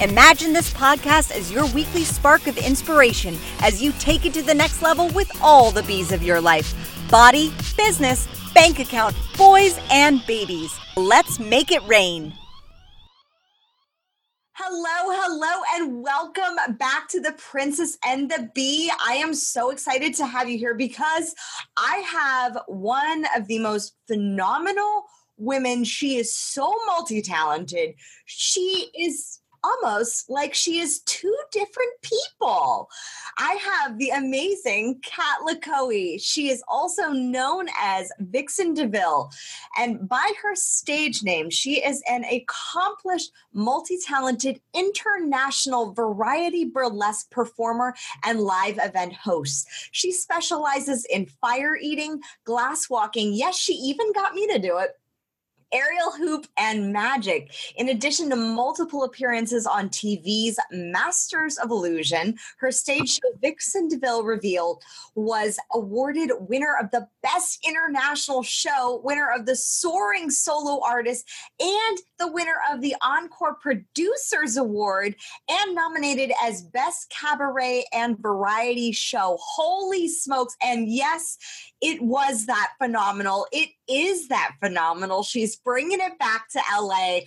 Imagine this podcast as your weekly spark of inspiration as you take it to the next level with all the bees of your life body, business, bank account, boys, and babies. Let's make it rain. Hello, hello, and welcome back to the Princess and the Bee. I am so excited to have you here because I have one of the most phenomenal women. She is so multi talented. She is almost like she is two different people. I have the amazing Cat LaCohie. She is also known as Vixen DeVille. And by her stage name, she is an accomplished, multi talented international variety burlesque performer and live event host. She specializes in fire eating, glass walking. Yes, she even got me to do it aerial hoop, and magic. In addition to multiple appearances on TV's Masters of Illusion, her stage show Vixen DeVille Revealed was awarded winner of the Best International Show, winner of the Soaring Solo Artist, and the winner of the Encore Producers Award, and nominated as Best Cabaret and Variety Show. Holy smokes. And yes, it was that phenomenal. It is that phenomenal. She's bringing it back to LA.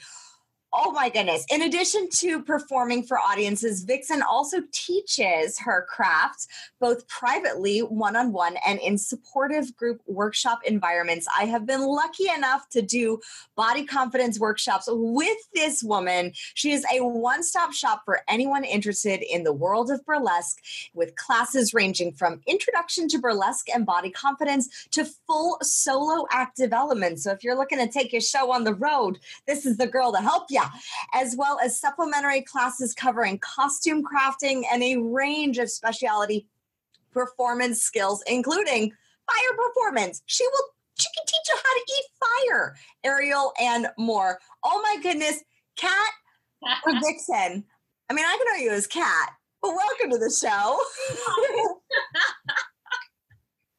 Oh my goodness. In addition to performing for audiences, Vixen also teaches her craft both privately, one on one, and in supportive group workshop environments. I have been lucky enough to do body confidence workshops with this woman. She is a one stop shop for anyone interested in the world of burlesque, with classes ranging from introduction to burlesque and body confidence to full solo act development. So if you're looking to take your show on the road, this is the girl to help you as well as supplementary classes covering costume crafting and a range of specialty performance skills, including fire performance. She will she can teach you how to eat fire, aerial, and more. Oh my goodness, Cat or Vixen. I mean, I can know you as Cat, but welcome to the show.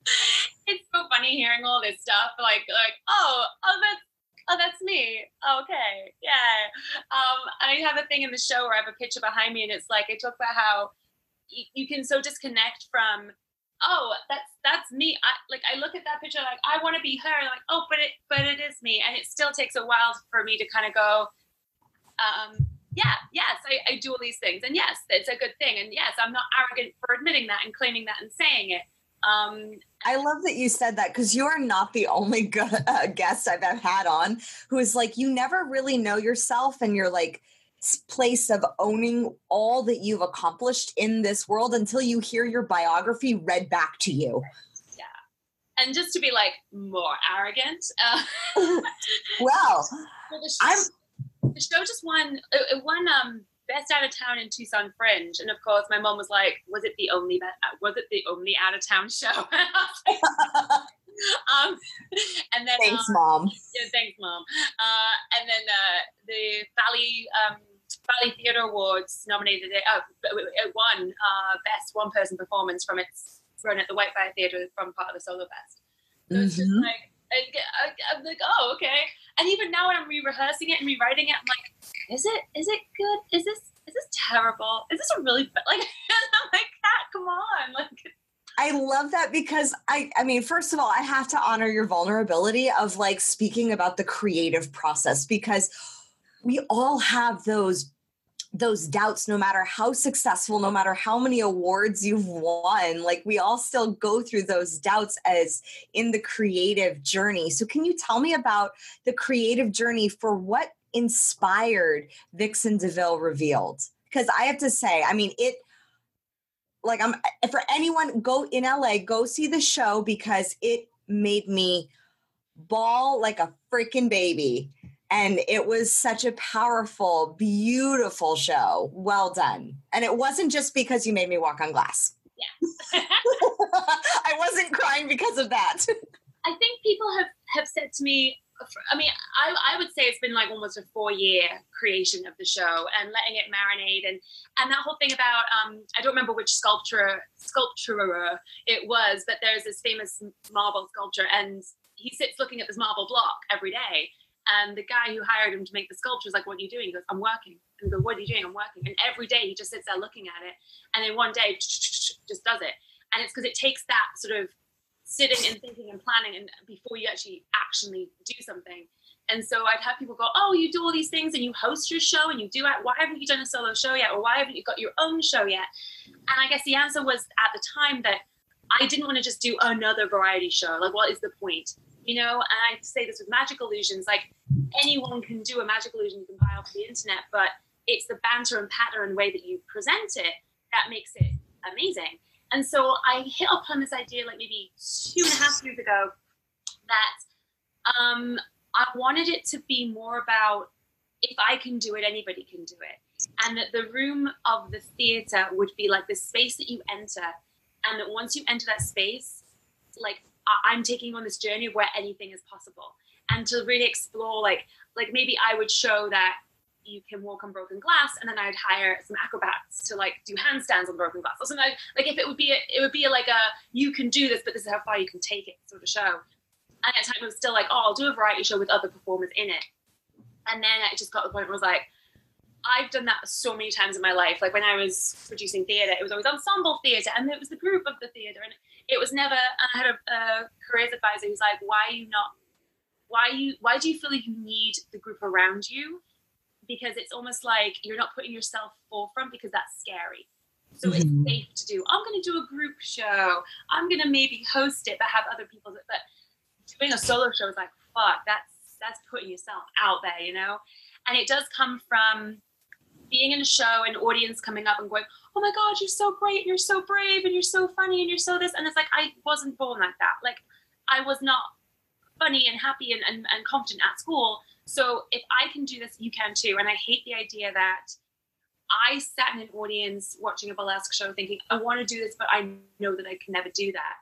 it's so funny hearing all this stuff. Like, like, oh, oh, that's oh, that's me. Okay, yeah. Um, I have a thing in the show where I have a picture behind me, and it's like I talk about how y- you can so disconnect from. Oh, that's that's me. I like I look at that picture like I want to be her. Like oh, but it but it is me, and it still takes a while for me to kind of go. Um, yeah, yes, I, I do all these things, and yes, it's a good thing, and yes, I'm not arrogant for admitting that and claiming that and saying it. Um, I love that you said that because you are not the only good, uh, guest I've ever had on who is like, you never really know yourself and you're like, place of owning all that you've accomplished in this world until you hear your biography read back to you. Yeah. And just to be like more arrogant. Uh, well, the show, I'm the show just won it won um best out of town in Tucson Fringe, and of course, my mom was like, "Was it the only was it the only out of town show?" um, and then thanks, um, mom. Yeah, thanks, mom. Uh, and then uh, the Valley um, Valley Theatre Awards nominated it. Uh, it won uh, best one person performance from its run at the Whitefire Theatre from part of the Solo Fest. So mm-hmm. it's just mm-hmm. like I, am like, oh, okay. And even now when I'm re-rehearsing it and rewriting it, I'm like, is it is it good? Is this is this terrible? Is this a really like? I'm like, Cat, come on, like. I love that because I I mean first of all I have to honor your vulnerability of like speaking about the creative process because we all have those those doubts no matter how successful no matter how many awards you've won like we all still go through those doubts as in the creative journey so can you tell me about the creative journey for what inspired vixen deville revealed because i have to say i mean it like i'm eh, for anyone go in la go see the show because it made me bawl like a freaking baby And it was such a powerful, beautiful show. Well done. And it wasn't just because you made me walk on glass. Yeah. I wasn't crying because of that. I think people have, have said to me, I mean, I, I would say it's been like almost a four year creation of the show and letting it marinate and and that whole thing about um, I don't remember which sculptor sculpturer it was, but there's this famous marble sculpture and he sits looking at this marble block every day. And the guy who hired him to make the sculpture is like, What are you doing? He goes, I'm working. And he goes, What are you doing? I'm working. And every day he just sits there looking at it. And then one day just does it. And it's because it takes that sort of sitting and thinking and planning and before you actually actually do something. And so I'd have people go, Oh, you do all these things and you host your show and you do it. Why haven't you done a solo show yet? Or why haven't you got your own show yet? And I guess the answer was at the time that I didn't want to just do another variety show. Like, what is the point? You know, and I say this with magic illusions, like anyone can do a magic illusion you can buy off the internet, but it's the banter and patter and way that you present it that makes it amazing. And so I hit upon this idea like maybe two and a half years ago that um, I wanted it to be more about if I can do it, anybody can do it. And that the room of the theater would be like the space that you enter. And that once you enter that space, like I'm taking on this journey of where anything is possible. And to really explore, like, like maybe I would show that you can walk on broken glass and then I'd hire some acrobats to like do handstands on broken glass or something. Like, like if it would be a, it would be like a you can do this but this is how far you can take it sort of show. And at times it was still like oh I'll do a variety show with other performers in it. And then it just got to the point where I was like I've done that so many times in my life. Like when I was producing theatre it was always ensemble theatre and it was the group of the theatre and it was never I had a, a careers advisor who's like why are you not why you why do you feel like you need the group around you because it's almost like you're not putting yourself forefront because that's scary. So mm-hmm. it's safe to do. I'm going to do a group show. I'm going to maybe host it, but have other people. But doing a solo show is like, fuck, that's that's putting yourself out there, you know. And it does come from being in a show and audience coming up and going, oh my god, you're so great, and you're so brave, and you're so funny, and you're so this. And it's like I wasn't born like that. Like I was not funny and happy and, and, and confident at school so if I can do this, you can too. And I hate the idea that I sat in an audience watching a burlesque show thinking, I want to do this, but I know that I can never do that.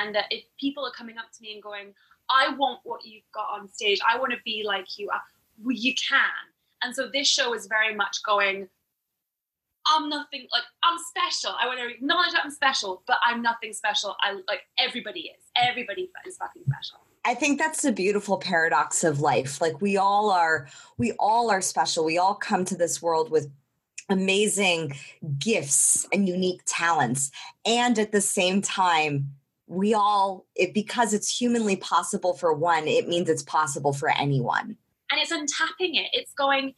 And if people are coming up to me and going, I want what you've got on stage, I want to be like you, well, you can. And so this show is very much going, I'm nothing like I'm special. I want to acknowledge that I'm special, but I'm nothing special. I like everybody is. Everybody is fucking special. I think that's the beautiful paradox of life. Like we all are, we all are special. We all come to this world with amazing gifts and unique talents. And at the same time, we all, it, because it's humanly possible for one, it means it's possible for anyone. And it's untapping it. It's going,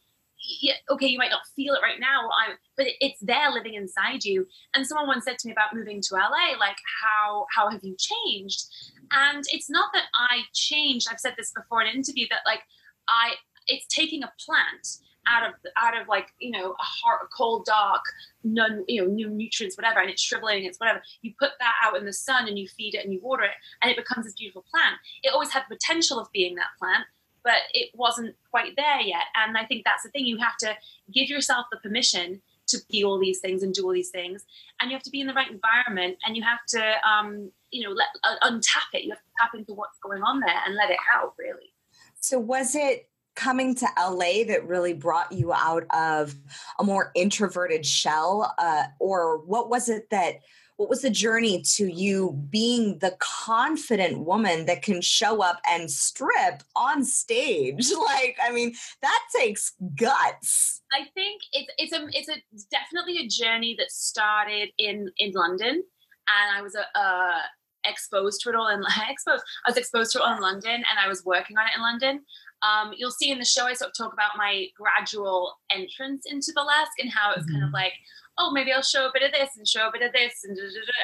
yeah, okay, you might not feel it right now, but it's there living inside you. And someone once said to me about moving to LA, like, how how have you changed? And it's not that I changed. I've said this before in an interview that like I it's taking a plant out of out of like you know a hard, a cold, dark, none you know new nutrients, whatever, and it's shriveling, it's whatever. You put that out in the sun and you feed it and you water it, and it becomes this beautiful plant. It always had the potential of being that plant, but it wasn't quite there yet. And I think that's the thing. You have to give yourself the permission to be all these things and do all these things and you have to be in the right environment and you have to um, you know let uh, untap it. You have to tap into what's going on there and let it out really. So was it coming to LA that really brought you out of a more introverted shell uh, or what was it that what was the journey to you being the confident woman that can show up and strip on stage? Like i mean that takes guts. I think it's it's a it's a definitely a journey that started in in london. And i was a, uh, exposed to it all in exposed i was exposed to it all in london and i was working on it in london um, you'll see in the show i sort of talk about my gradual entrance into burlesque and how it was mm-hmm. kind of mm-hmm. like oh, maybe I'll show a bit of this and show a bit of this. And,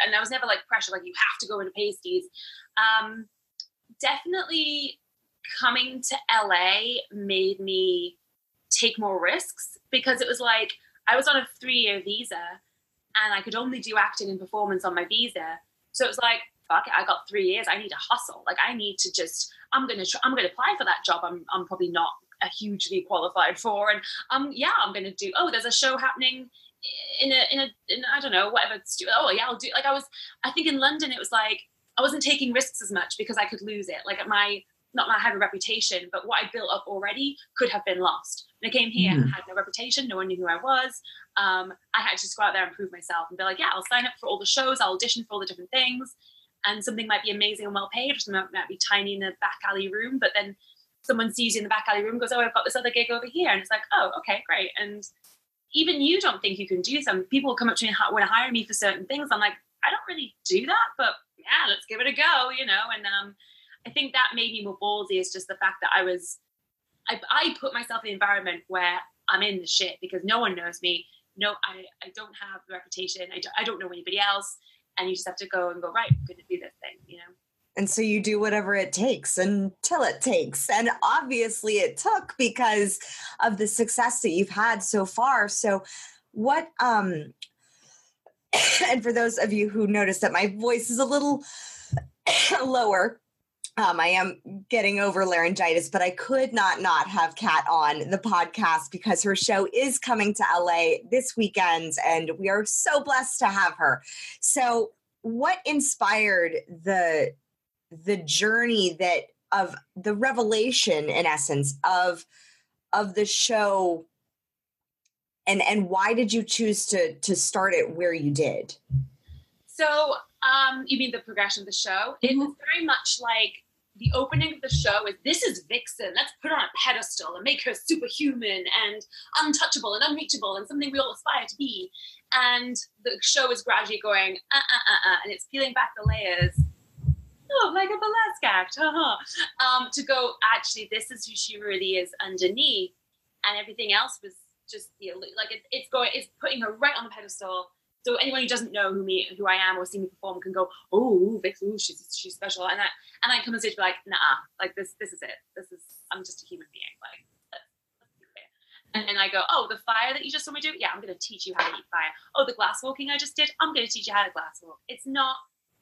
and I was never like pressure, like you have to go into pasties. Um, definitely coming to LA made me take more risks because it was like I was on a three year visa and I could only do acting and performance on my visa. So it was like, fuck it, I got three years. I need to hustle. Like I need to just, I'm gonna, try, I'm gonna apply for that job. I'm, I'm probably not a hugely qualified for. And um, yeah, I'm gonna do. Oh, there's a show happening in a in a in, I don't know whatever. Oh yeah, I'll do. Like I was, I think in London it was like I wasn't taking risks as much because I could lose it. Like at my not that I have a reputation, but what I built up already could have been lost. When I came here, mm. I had no reputation, no one knew who I was. Um, I had to just go out there and prove myself and be like, yeah, I'll sign up for all the shows, I'll audition for all the different things, and something might be amazing and well paid, or something might be tiny in a back alley room, but then someone sees you in the back alley room, goes, oh, I've got this other gig over here, and it's like, oh, okay, great, and even you don't think you can do some. People come up to me and want to hire me for certain things. I'm like, I don't really do that, but yeah, let's give it a go, you know. And um, I think that made me more ballsy is just the fact that I was, I, I put myself in an environment where I'm in the shit because no one knows me. No, I, I don't have the reputation. I don't, I don't know anybody else. And you just have to go and go, right, I'm going to do this thing, you know? And so you do whatever it takes until it takes. And obviously it took because of the success that you've had so far. So what um and for those of you who notice that my voice is a little lower, um, I am getting over laryngitis, but I could not not have Cat on the podcast because her show is coming to LA this weekend, and we are so blessed to have her. So, what inspired the the journey that of the revelation, in essence, of of the show, and and why did you choose to to start it where you did? So, um, you mean the progression of the show? Mm-hmm. It was very much like the opening of the show is this is Vixen. Let's put her on a pedestal and make her superhuman and untouchable and unreachable and something we all aspire to be. And the show is gradually going, uh, uh, uh, uh, and it's peeling back the layers. Oh, like a burlesque act, uh-huh. um, to go, actually, this is who she really is underneath. And everything else was just the, like, it, it's going, it's putting her right on the pedestal so anyone who doesn't know who me, who I am, or see me perform can go, "Oh, Vix, ooh, she's she's special," and I and I come on stage be like, "Nah, like this, this is it. This is I'm just a human being. Like, let's, let's do it." And, and I go, "Oh, the fire that you just saw me do? Yeah, I'm going to teach you how to eat fire. Oh, the glass walking I just did? I'm going to teach you how to glass walk. It's not,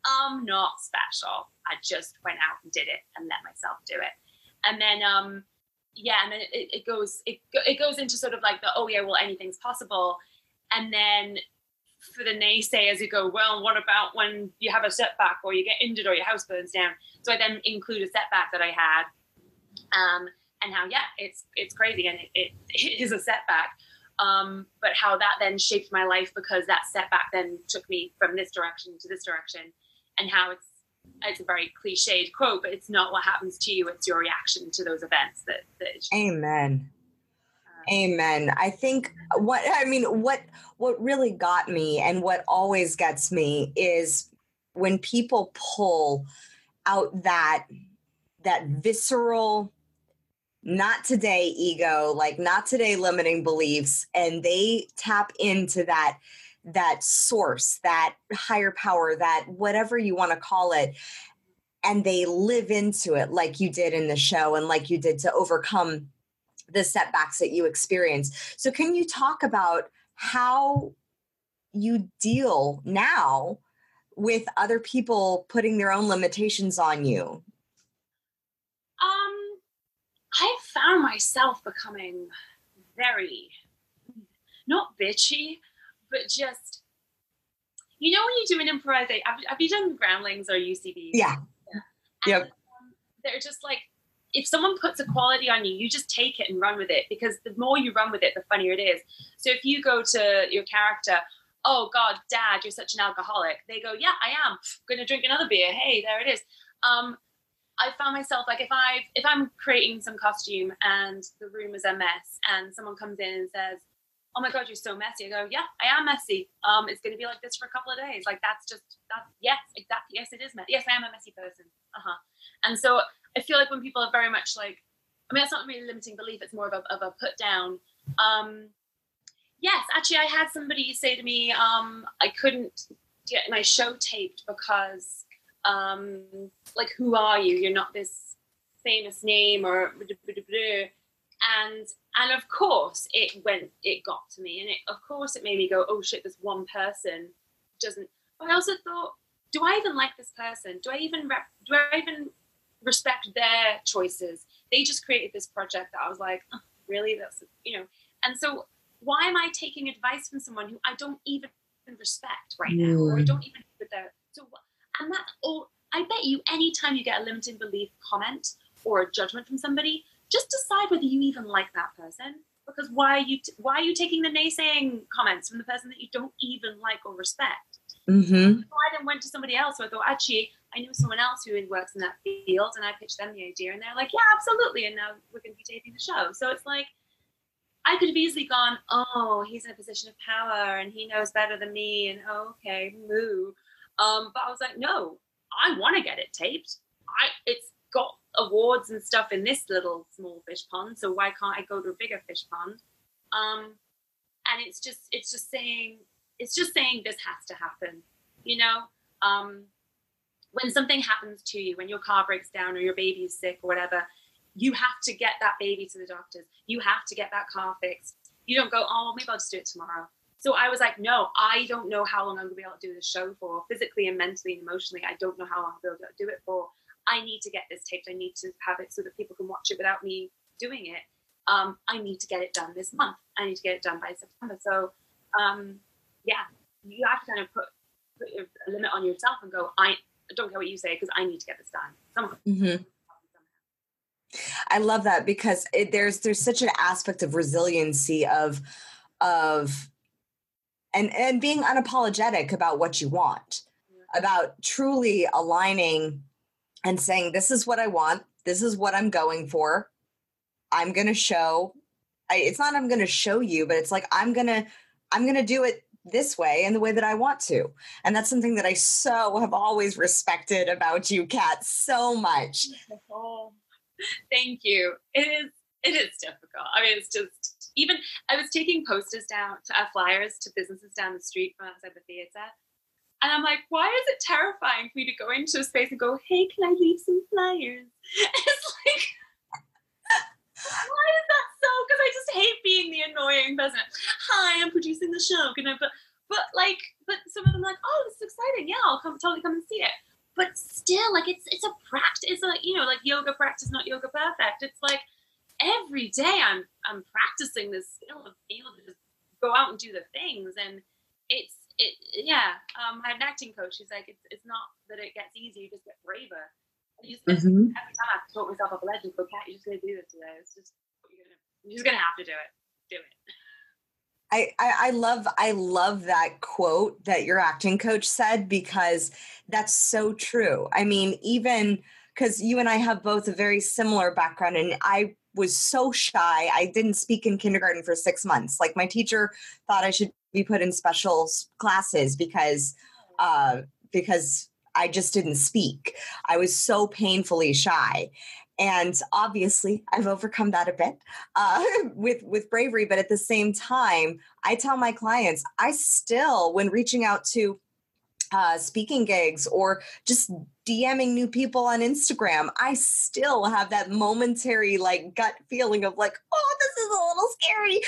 I'm not special. I just went out and did it and let myself do it. And then, um, yeah, and then it, it goes, it it goes into sort of like the, oh yeah, well anything's possible, and then for the naysayers who go, well, what about when you have a setback or you get injured or your house burns down? So I then include a setback that I had, um, and how yeah, it's it's crazy and it, it, it is a setback, um, but how that then shaped my life because that setback then took me from this direction to this direction, and how it's it's a very cliched quote, but it's not what happens to you; it's your reaction to those events that. that Amen. Amen. I think what I mean what what really got me and what always gets me is when people pull out that that visceral not today ego like not today limiting beliefs and they tap into that that source that higher power that whatever you want to call it and they live into it like you did in the show and like you did to overcome the setbacks that you experience. So, can you talk about how you deal now with other people putting their own limitations on you? Um, I found myself becoming very not bitchy, but just you know when you do an improvisation. Have, have you done Groundlings or UCB? Yeah. yeah. Yep. Um, they're just like if someone puts a quality on you, you just take it and run with it because the more you run with it, the funnier it is. So if you go to your character, oh God, Dad, you're such an alcoholic, they go, yeah, I am. going to drink another beer. Hey, there it is. Um, I found myself like if I if I'm creating some costume and the room is a mess and someone comes in and says, "Oh my God, you're so messy," I go, "Yeah, I am messy. Um, it's going to be like this for a couple of days. Like that's just that's Yes, exactly. Yes, it is messy. Yes, I am a messy person. Uh huh. And so I feel like when people are very much like, I mean, it's not really limiting belief, it's more of a, of a put down. Um, yes, actually, I had somebody say to me, um, I couldn't get my show taped because, um, like, who are you? You're not this famous name or and and of course it went it got to me and it of course it made me go oh shit this one person doesn't but i also thought do i even like this person do i even rep, do i even respect their choices they just created this project that I was like, oh, really? That's, you know, and so why am I taking advice from someone who I don't even respect right now, or I don't even with their, so, and that's all, I bet you anytime you get a limiting belief comment or a judgment from somebody, just decide whether you even like that person. Because why are you t- why are you taking the naysaying comments from the person that you don't even like or respect? Mm-hmm. So I then went to somebody else who I thought actually I knew someone else who works in that field, and I pitched them the idea, and they're like, yeah, absolutely, and now we're going to be taping the show. So it's like I could have easily gone, oh, he's in a position of power and he knows better than me, and oh, okay, moo. Um, but I was like, no, I want to get it taped. I it's got awards and stuff in this little small fish pond, so why can't I go to a bigger fish pond? Um, and it's just it's just saying it's just saying this has to happen, you know. Um, when something happens to you, when your car breaks down or your baby is sick or whatever, you have to get that baby to the doctors. You have to get that car fixed. You don't go, oh, maybe I'll just do it tomorrow. So I was like, no, I don't know how long I'm gonna be able to do this show for, physically and mentally and emotionally. I don't know how long I'll be able to do it for. I need to get this taped. I need to have it so that people can watch it without me doing it. Um, I need to get it done this month. I need to get it done by September. So, um, yeah, you have to kind of put, put a limit on yourself and go, I don't care what you say because I need to get this done. Mm-hmm. I love that because it, there's there's such an aspect of resiliency of of and and being unapologetic about what you want, about truly aligning and saying this is what I want, this is what I'm going for. I'm going to show I, it's not I'm going to show you, but it's like I'm going to I'm going to do it this way and the way that I want to. And that's something that I so have always respected about you, Cat, so much. Oh, thank you. It is it is difficult. I mean, it's just even I was taking posters down to uh, flyers to businesses down the street from outside the theater. And I'm like, why is it terrifying for me to go into a space and go, hey, can I leave some flyers? it's like is that so? Because I just hate being the annoying person. Hi, I'm producing the show. Can I? But but like, but some of them like, oh, this is exciting. Yeah, I'll come totally come and see it. But still, like, it's it's a practice. It's like you know, like yoga practice, not yoga perfect. It's like every day I'm I'm practicing this skill of being able to just go out and do the things, and it's it yeah. Um, I have an acting coach. She's like, it's it's not that it gets easier, you just get braver mm-hmm. every time I talk myself up a ledge go, Cat, you're just gonna do this today. It's just you're, gonna, you're just gonna have to do it. Do it. I, I, I love I love that quote that your acting coach said because that's so true. I mean, even because you and I have both a very similar background, and I was so shy. I didn't speak in kindergarten for six months. Like my teacher thought I should be put in special classes because uh, because I just didn't speak. I was so painfully shy. And obviously, I've overcome that a bit uh, with with bravery. But at the same time, I tell my clients, I still, when reaching out to uh, speaking gigs or just DMing new people on Instagram, I still have that momentary like gut feeling of like, oh, this is a little scary.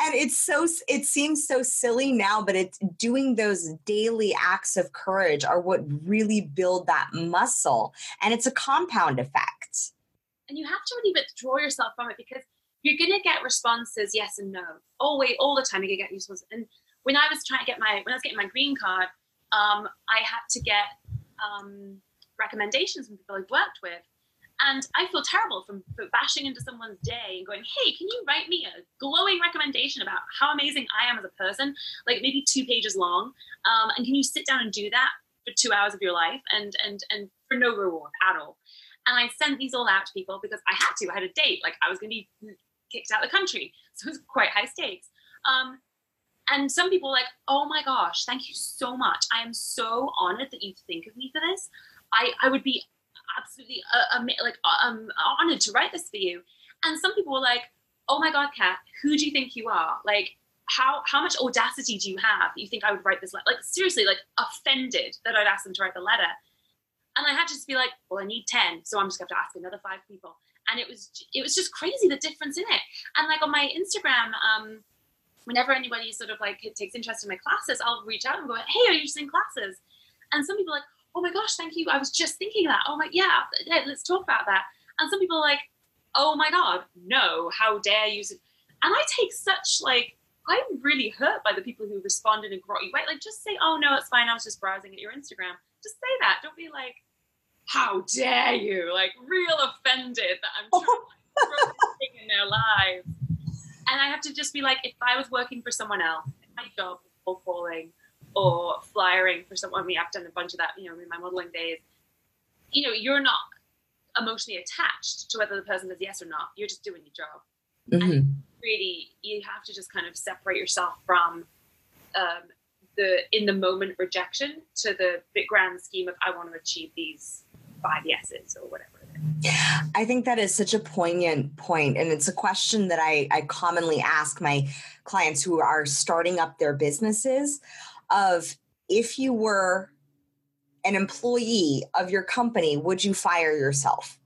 And it's so, it seems so silly now, but it's doing those daily acts of courage are what really build that muscle. And it's a compound effect. And you have to really withdraw yourself from it because you're going to get responses yes and no. Wait, all the time you're going to get responses. And when I was trying to get my, when I was getting my green card, um, I had to get um, recommendations from people I've worked with. And I feel terrible from, bashing into someone's day and going, hey, can you write me a glowing recommendation about how amazing I am as a person, like maybe two pages long? Um, and can you sit down and do that for two hours of your life and and and for no reward at all? And I sent these all out to people because I had to. I had a date, like I was going to be kicked out of the country, so it was quite high stakes. Um, and some people like, oh my gosh, thank you so much. I am so honored that you think of me for this. I, I would be absolutely uh, um, like uh, um, honored to write this for you. And some people were like, oh my God, Cat, who do you think you are? Like, how how much audacity do you have that you think I would write this letter? Like, seriously, like offended that I'd ask them to write the letter. And I had to just be like, well, I need 10, so I'm just gonna have to ask another five people. And it was it was just crazy the difference in it. And like on my Instagram, um, whenever anybody sort of like takes interest in my classes, I'll reach out and go, hey, are you just in classes? And some people are like, oh my gosh, thank you. I was just thinking that. Oh my, yeah, yeah, let's talk about that. And some people are like, oh my god, no, how dare you? And I take such like I'm really hurt by the people who responded and brought you right. Like, just say, "Oh no, it's fine. I was just browsing at your Instagram." Just say that. Don't be like, "How dare you?" Like, real offended that I'm trying in their lives. And I have to just be like, if I was working for someone else, my job was calling or flyering for someone. I mean, I've done a bunch of that, you know, in my modeling days. You know, you're not emotionally attached to whether the person says yes or not. You're just doing your job. Mm-hmm. And really, you have to just kind of separate yourself from um, the in the moment rejection to the big grand scheme of I want to achieve these five yeses or whatever. I think that is such a poignant point, and it's a question that I, I commonly ask my clients who are starting up their businesses of if you were an employee of your company, would you fire yourself?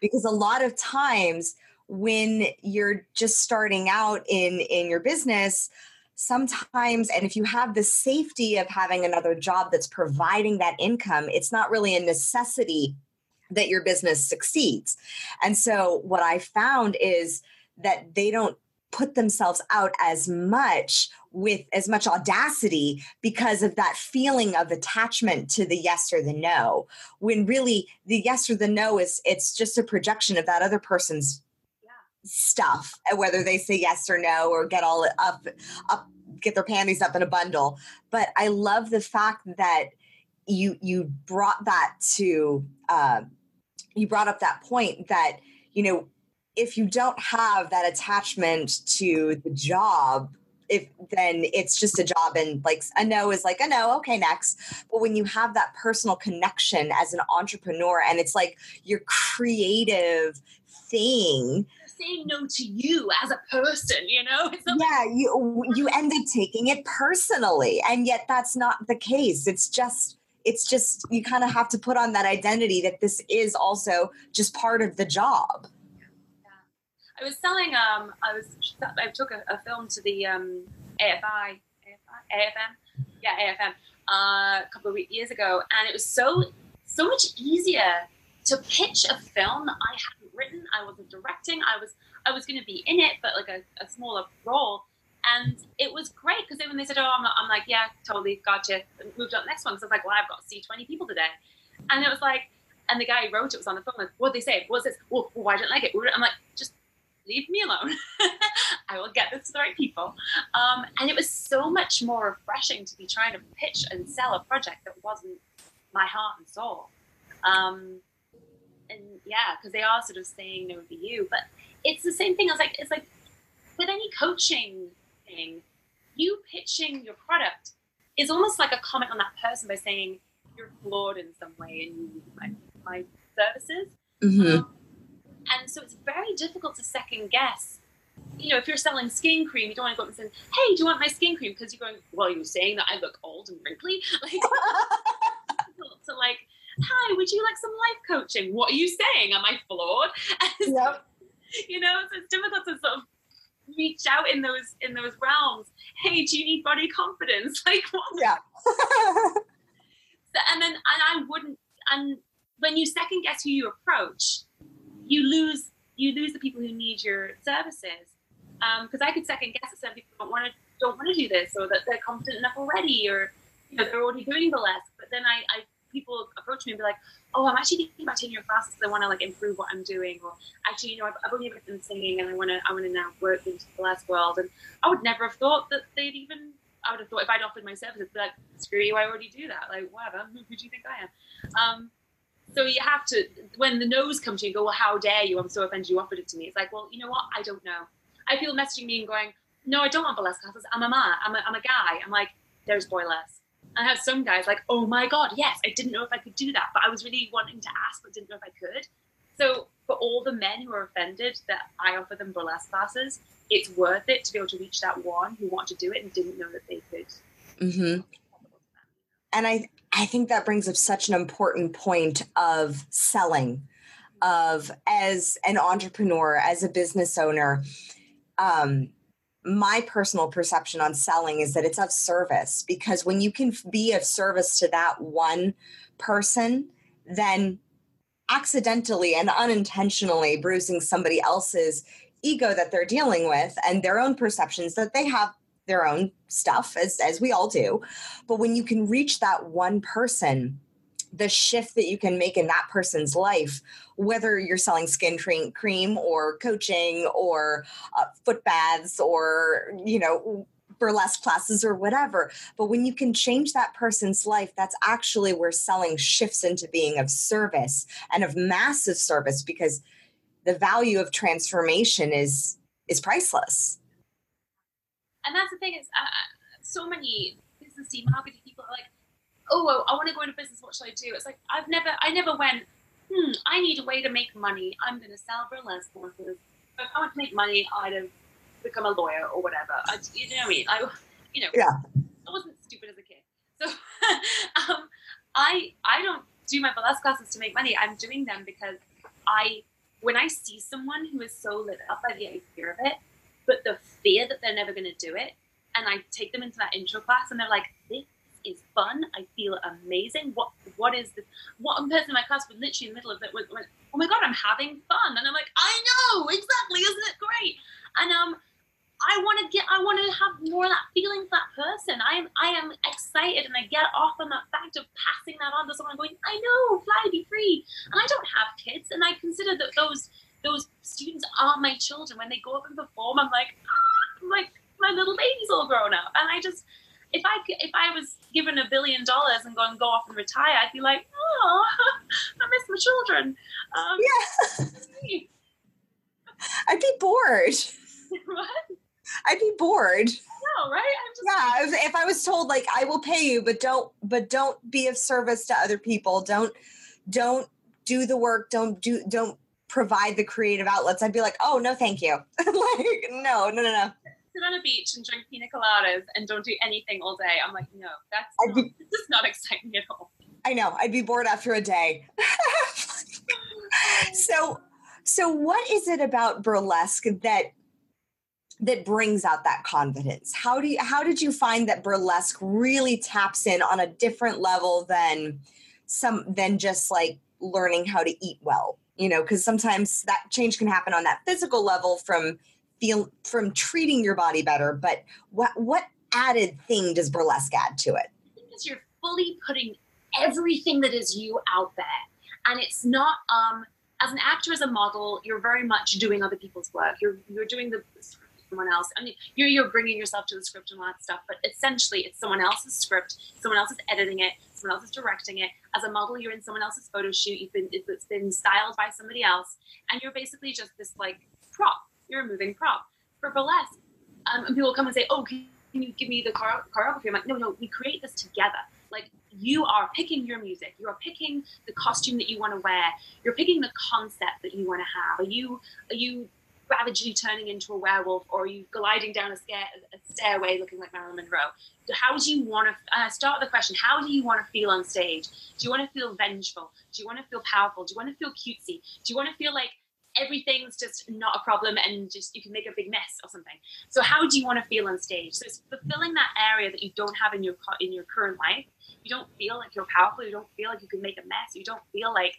Because a lot of times when you're just starting out in in your business, sometimes and if you have the safety of having another job that's providing that income, it's not really a necessity that your business succeeds. And so what I found is that they don't put themselves out as much with as much audacity because of that feeling of attachment to the yes or the no when really the yes or the no is it's just a projection of that other person's yeah. stuff whether they say yes or no or get all up up get their panties up in a bundle but i love the fact that you you brought that to uh, you brought up that point that you know if you don't have that attachment to the job if then it's just a job and like a no is like a no okay next. But when you have that personal connection as an entrepreneur and it's like your creative thing saying no to you as a person you know? Yeah you you end up taking it personally and yet that's not the case. It's just it's just you kind of have to put on that identity that this is also just part of the job I was selling. Um, I was. I took a, a film to the um, AFI, AFI, AFM, yeah, AFM, uh, a couple of years ago, and it was so so much easier to pitch a film that I hadn't written. I wasn't directing. I was I was going to be in it, but like a, a smaller role. And it was great because then when they said, "Oh, I'm, not, I'm like, yeah, totally, gotcha," and moved on to the next one. So I was like, "Well, I've got to see 20 people today," and it was like, and the guy who wrote it was on the phone, like, "What they say? What's this? Well, why didn't I like it?" I'm like, "Just leave me alone. I will get this to the right people. Um, and it was so much more refreshing to be trying to pitch and sell a project that wasn't my heart and soul. Um, and yeah, because they are sort of saying no to you, but it's the same thing. I was like, it's like with any coaching thing, you pitching your product is almost like a comment on that person by saying you're flawed in some way and you need my, my services. Mm-hmm. Um, and so it's very difficult to second guess. You know, if you're selling skin cream, you don't want to go up and say, "Hey, do you want my skin cream?" Because you're going, "Well, you're saying that I look old and wrinkly." Like, to like, "Hi, would you like some life coaching?" What are you saying? Am I flawed? Yep. you know, so it's difficult to sort of reach out in those in those realms. Hey, do you need body confidence? Like, what? Yeah. so, and then, and I wouldn't, and when you second guess who you approach, you lose you lose the people who need your services. Because um, I could second guess that some people don't want to don't want to do this, or that they're competent enough already, or you know they're already doing the less. But then I, I people approach me and be like, "Oh, I'm actually thinking about taking your classes. I want to like improve what I'm doing." Or actually, you know, I've, I've only ever been singing, and I want to I want to now work into the last world. And I would never have thought that they'd even. I would have thought if I'd offered my services, like, "Screw you, I already do that." Like, whatever. Who do you think I am? Um, so you have to, when the no's come to you, go, well, how dare you? I'm so offended you offered it to me. It's like, well, you know what? I don't know. I feel messaging me and going, no, I don't want burlesque classes. I'm a man. I'm a, I'm a guy. I'm like, there's boylesque. I have some guys like, oh my God, yes, I didn't know if I could do that, but I was really wanting to ask, but didn't know if I could. So for all the men who are offended that I offer them burlesque classes, it's worth it to be able to reach that one who wanted to do it and didn't know that they could. Mm-hmm. And I, I think that brings up such an important point of selling, of as an entrepreneur, as a business owner. Um, my personal perception on selling is that it's of service because when you can be of service to that one person, then accidentally and unintentionally bruising somebody else's ego that they're dealing with and their own perceptions that they have their own stuff as as we all do. But when you can reach that one person the shift that you can make in that person's life whether you're selling skin cream or coaching or uh, foot baths or you know burlesque classes or whatever but when you can change that person's life that's actually where selling shifts into being of service and of massive service because the value of transformation is is priceless and that's the thing is uh, so many business marketing people are like oh i want to go into business what should i do? It's like i've never i never went hmm i need a way to make money. I'm going to sell burlesque courses. If i want to make money i'd have become a lawyer or whatever. I, you know what i mean? I you know yeah. I wasn't stupid as a kid. So um, i i don't do my burlesque classes to make money. I'm doing them because i when i see someone who is so lit up by the idea of it but the fear that they're never going to do it. And I take them into that intro class, and they're like, "This is fun. I feel amazing. What what is this?" One person in my class was literally in the middle of it was, went, "Oh my god, I'm having fun," and I'm like, "I know exactly, isn't it great?" And um, I want to get, I want to have more of that feeling for that person. I am, I am excited, and I get off on that fact of passing that on to someone, going, "I know, fly, be free." And I don't have kids, and I consider that those those students are my children. When they go up and perform, I'm like, ah, like my little baby's all grown up. And I just, if I if I was given a billion dollars and go and go off and retire, I'd be like, oh, I miss my children. Um, yeah. I'd be bored. what? I'd be bored. No, right? yeah. If, if I was told like I will pay you, but don't but don't be of service to other people. Don't don't do the work. Don't do don't provide the creative outlets, I'd be like, oh no, thank you. like, no, no, no, no. Sit on a beach and drink pina coladas and don't do anything all day. I'm like, no, that's not, be, just not exciting at all. I know. I'd be bored after a day. so, so what is it about burlesque that that brings out that confidence? How do you, how did you find that burlesque really taps in on a different level than some than just like learning how to eat well? You know because sometimes that change can happen on that physical level from feel from treating your body better but what what added thing does burlesque add to it because you're fully putting everything that is you out there and it's not um as an actor as a model you're very much doing other people's work you're you're doing the someone else. I mean, you're, you're bringing yourself to the script and all that stuff, but essentially it's someone else's script, someone else is editing it, someone else is directing it. As a model, you're in someone else's photo shoot. You've been it's been styled by somebody else, and you're basically just this like prop. You're a moving prop for burlesque. Um, and people come and say, "Oh, can you give me the choreography?" I'm like, "No, no, we create this together." Like you are picking your music, you are picking the costume that you want to wear, you're picking the concept that you want to have. Are you are you ravagely turning into a werewolf or are you gliding down a, scare, a stairway looking like Marilyn Monroe? How do you want to uh, start the question? How do you want to feel on stage? Do you want to feel vengeful? Do you want to feel powerful? Do you want to feel cutesy? Do you want to feel like everything's just not a problem and just you can make a big mess or something? So how do you want to feel on stage? So it's fulfilling that area that you don't have in your in your current life. You don't feel like you're powerful. You don't feel like you can make a mess. You don't feel like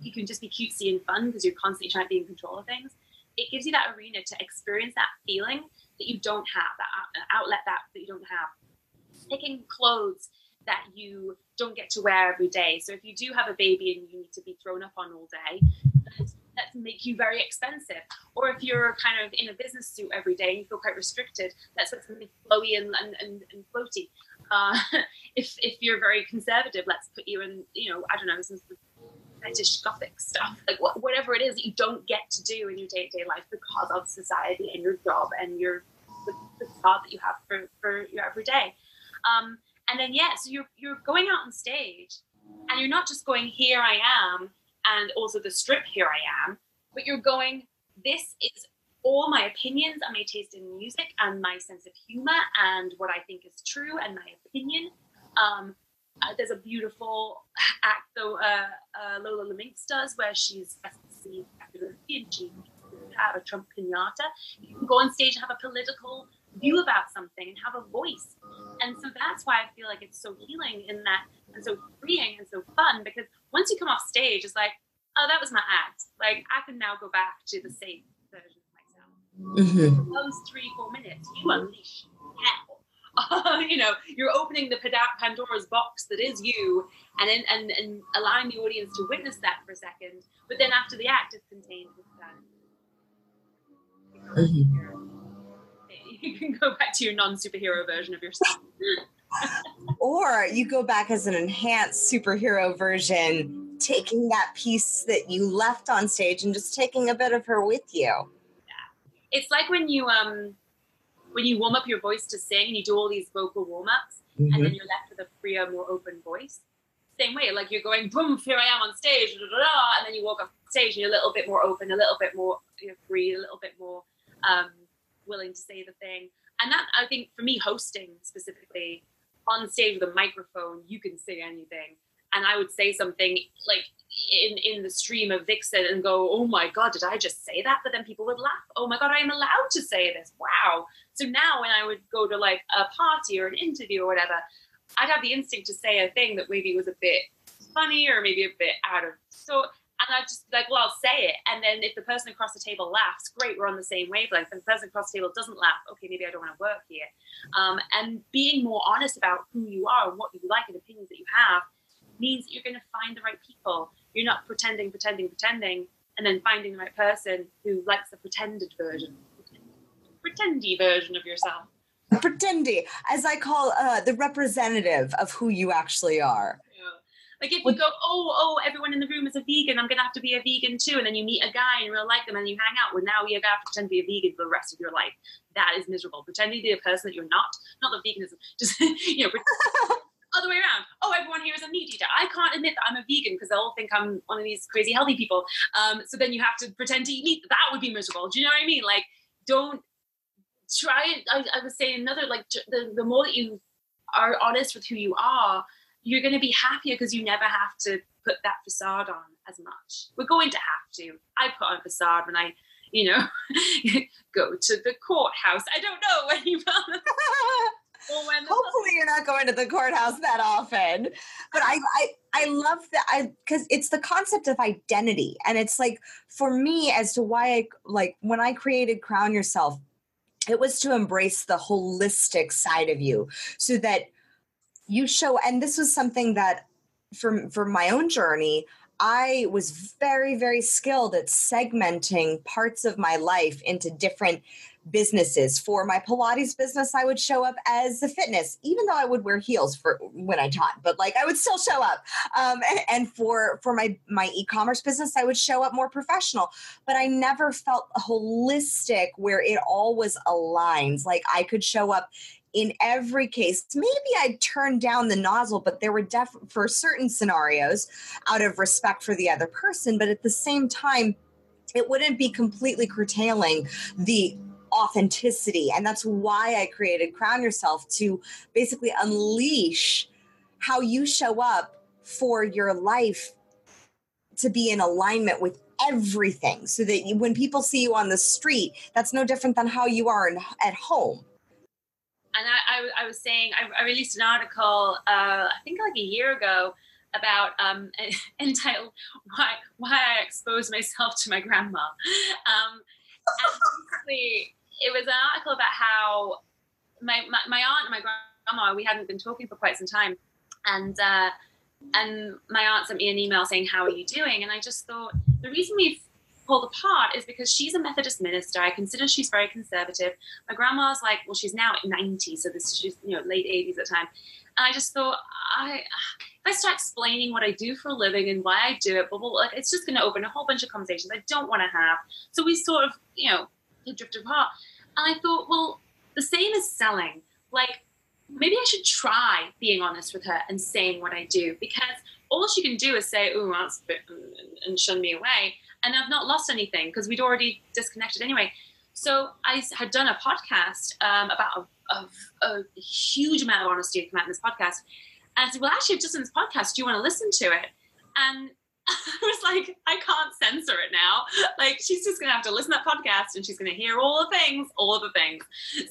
you can just be cutesy and fun because you're constantly trying to be in control of things it gives you that arena to experience that feeling that you don't have, that outlet that, that you don't have. Picking clothes that you don't get to wear every day. So if you do have a baby and you need to be thrown up on all day, that make you very expensive. Or if you're kind of in a business suit every day and you feel quite restricted, that's something flowy and, and, and, and floaty. Uh, if, if you're very conservative, let's put you in, you know, I don't know, some fetish gothic stuff, like wh- whatever it is that you don't get to do in your day to day life because of society and your job and your the, the thought that you have for, for your everyday. Um, and then yeah, so you're you're going out on stage, and you're not just going here I am, and also the strip here I am, but you're going this is all my opinions and my taste in music and my sense of humor and what I think is true and my opinion. Um, uh, there's a beautiful act though uh, uh, Lola Laminx does where she's conceived and she have a Trump pinata. You can go on stage and have a political view about something and have a voice. And so that's why I feel like it's so healing in that and so freeing and so fun because once you come off stage, it's like, oh, that was my act. Like I can now go back to the same version of myself. Mm-hmm. Those three, four minutes, you unleash you know, you're opening the Pandora's box that is you, and then and and allowing the audience to witness that for a second. But then after the act is contained with that. Mm-hmm. You can go back to your non-superhero version of yourself. or you go back as an enhanced superhero version taking that piece that you left on stage and just taking a bit of her with you. Yeah. It's like when you um when you warm up your voice to sing and you do all these vocal warm-ups mm-hmm. and then you're left with a freer, more open voice. Same way, like you're going boom, here I am on stage, and then you walk off stage and you're a little bit more open, a little bit more you know, free, a little bit more um, willing to say the thing. And that I think for me, hosting specifically on stage with a microphone, you can say anything and I would say something like in in the stream of Vixen and go, "Oh my god, did I just say that?" But then people would laugh. "Oh my god, I am allowed to say this." Wow. So now when I would go to like a party or an interview or whatever, I'd have the instinct to say a thing that maybe was a bit funny or maybe a bit out of so and I'd just be like, well, I'll say it. And then if the person across the table laughs, great, we're on the same wavelength. And the person across the table doesn't laugh, okay, maybe I don't want to work here. Um, and being more honest about who you are and what you like and opinions that you have means that you're going to find the right people. You're not pretending, pretending, pretending, and then finding the right person who likes the pretended version, pretendy version of yourself. Pretendy, as I call uh, the representative of who you actually are. Like if you go, oh, oh, everyone in the room is a vegan, I'm gonna have to be a vegan too, and then you meet a guy and you really like them, and you hang out. Well, now you have to pretend to be a vegan for the rest of your life. That is miserable. Pretending to be a person that you're not. Not the veganism, just you know, other way around. Oh, everyone here is a meat eater. I can't admit that I'm a vegan because they'll think I'm one of these crazy healthy people. Um, so then you have to pretend to eat meat. That would be miserable. Do you know what I mean? Like, don't try it. I, I was saying another, like, the, the more that you are honest with who you are, you're going to be happier because you never have to put that facade on as much. We're going to have to. I put on a facade when I, you know, go to the courthouse. I don't know when you Hopefully, you're not going to the courthouse that often. But I, I, I love that. I because it's the concept of identity, and it's like for me as to why I like when I created Crown Yourself, it was to embrace the holistic side of you, so that you show. And this was something that, for for my own journey, I was very, very skilled at segmenting parts of my life into different businesses. For my Pilates business, I would show up as the fitness, even though I would wear heels for when I taught, but like I would still show up. Um, and, and for for my my e-commerce business, I would show up more professional. But I never felt holistic where it all was aligned. Like I could show up in every case, maybe I'd turn down the nozzle, but there were def for certain scenarios out of respect for the other person. But at the same time, it wouldn't be completely curtailing the authenticity. And that's why I created Crown Yourself to basically unleash how you show up for your life to be in alignment with everything so that you, when people see you on the street, that's no different than how you are in, at home and I, I, I was saying, I, I, released an article, uh, I think like a year ago, about um, entitled "Why Why I Exposed Myself to My Grandma." Um, and basically, it was an article about how my, my, my aunt and my grandma we hadn't been talking for quite some time, and uh, and my aunt sent me an email saying, "How are you doing?" And I just thought the reason we've pulled apart is because she's a Methodist minister. I consider she's very conservative. My grandma's like, well, she's now 90, so this she's you know late 80s at the time. And I just thought, I if I start explaining what I do for a living and why I do it, but it's just going to open a whole bunch of conversations I don't want to have. So we sort of you know drifted apart. And I thought, well, the same as selling. Like maybe I should try being honest with her and saying what I do because all she can do is say, "Oh, that's a bit," and shun me away and I've not lost anything because we'd already disconnected anyway. So I had done a podcast um, about a, a, a, huge amount of honesty to come out in this podcast. And I said, well, actually, I've just done this podcast. Do you want to listen to it? And I was like, I can't censor it now. Like, she's just gonna have to listen to that podcast and she's gonna hear all the things, all the things.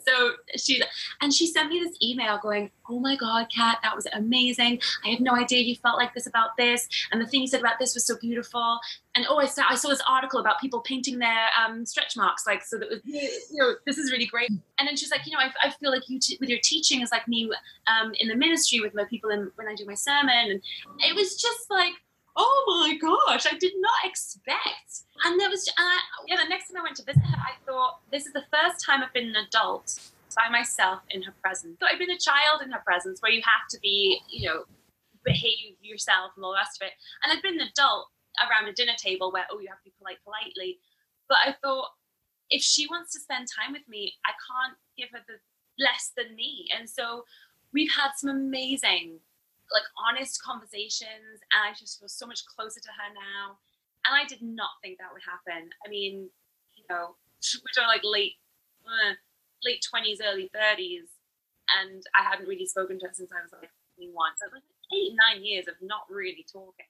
So she and she sent me this email going, Oh my god, Cat, that was amazing. I had no idea you felt like this about this, and the thing you said about this was so beautiful. And oh, I saw I saw this article about people painting their um, stretch marks, like so that was, you know, this is really great. And then she's like, you know, I, I feel like you t- with your teaching is like me um, in the ministry with my people in, when I do my sermon, and it was just like oh my gosh, I did not expect. And there was, uh, yeah, the next time I went to visit her, I thought, this is the first time I've been an adult by myself in her presence. So I've been a child in her presence where you have to be, you know, behave yourself and all the rest of it. And I've been an adult around a dinner table where, oh, you have to be polite politely. But I thought, if she wants to spend time with me, I can't give her the less than me. And so we've had some amazing like honest conversations and I just feel so much closer to her now. And I did not think that would happen. I mean, you know, we're like late uh, late twenties, early thirties, and I hadn't really spoken to her since I was like 21. So like eight, nine years of not really talking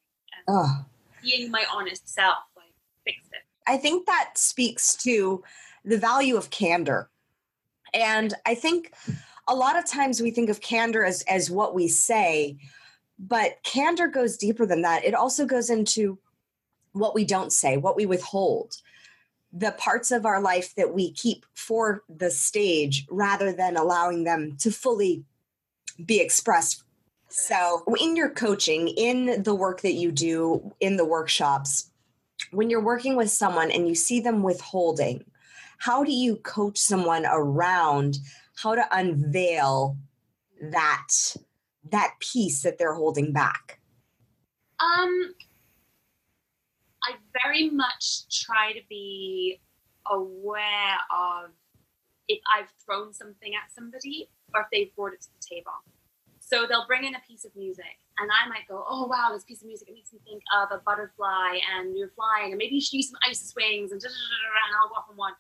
and being my honest self, like fixed it. I think that speaks to the value of candor. And I think a lot of times we think of candor as as what we say but candor goes deeper than that. It also goes into what we don't say what we withhold the parts of our life that we keep for the stage rather than allowing them to fully be expressed. So in your coaching in the work that you do in the workshops when you're working with someone and you see them withholding how do you coach someone around how to unveil that that piece that they're holding back? Um, I very much try to be aware of if I've thrown something at somebody or if they've brought it to the table. So they'll bring in a piece of music, and I might go, "Oh wow, this piece of music it makes me think of a butterfly, and you're flying, and maybe you should use some isis wings, and, and I'll go off on one."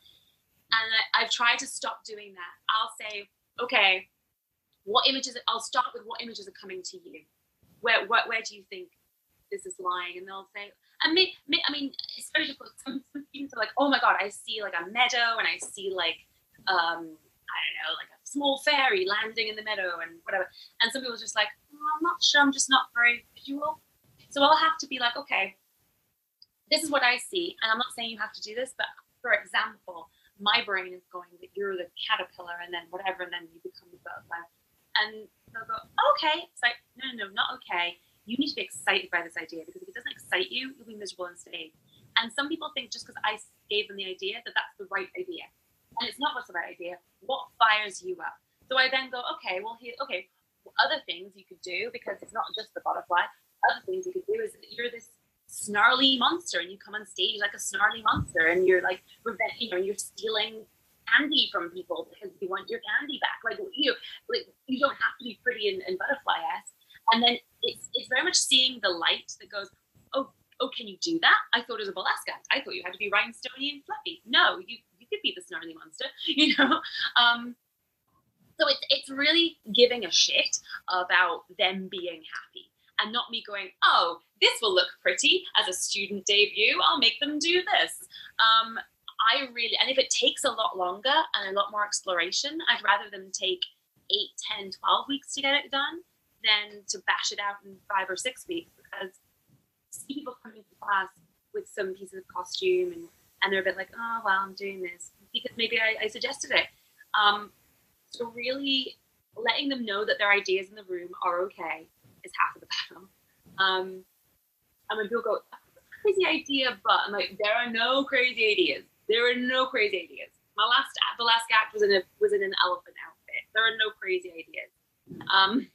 And I, I've tried to stop doing that. I'll say, okay, what images? I'll start with what images are coming to you. Where, where, where do you think this is lying? And they'll say, and me, me, I mean, it's very difficult. Some, students are like, oh my god, I see like a meadow, and I see like, um, I don't know, like a small fairy landing in the meadow, and whatever. And some people are just like, oh, I'm not sure. I'm just not very visual. So I'll have to be like, okay, this is what I see, and I'm not saying you have to do this, but for example, my brain is going that you're the caterpillar and then whatever, and then you become the butterfly. And they'll go, okay. It's like, no, no, no, not okay. You need to be excited by this idea because if it doesn't excite you, you'll be miserable and stay. And some people think just because I gave them the idea that that's the right idea. And it's not what's the right idea. What fires you up? So I then go, okay, well, here, okay, other things you could do because it's not just the butterfly. Other things you could do is you're this snarly monster and you come on stage like a snarly monster and you're like you know you're stealing candy from people because you want your candy back. Like you know, like you don't have to be pretty and, and butterfly esque and then it's it's very much seeing the light that goes oh oh can you do that? I thought it was a burlesque act i thought you had to be rhinestone and fluffy. No you you could be the snarly monster you know? Um so it's it's really giving a shit about them being happy and not me going, oh, this will look pretty as a student debut. I'll make them do this. Um, I really, and if it takes a lot longer and a lot more exploration, I'd rather them take 8, 10, 12 weeks to get it done than to bash it out in five or six weeks because see people come into class with some pieces of costume and, and they're a bit like, oh, well, I'm doing this because maybe I, I suggested it. Um, so really letting them know that their ideas in the room are okay half of the battle. Um, and when people go, crazy idea, but I'm like, there are no crazy ideas. There are no crazy ideas. My last, the last act was in a was in an elephant outfit. There are no crazy ideas. Um,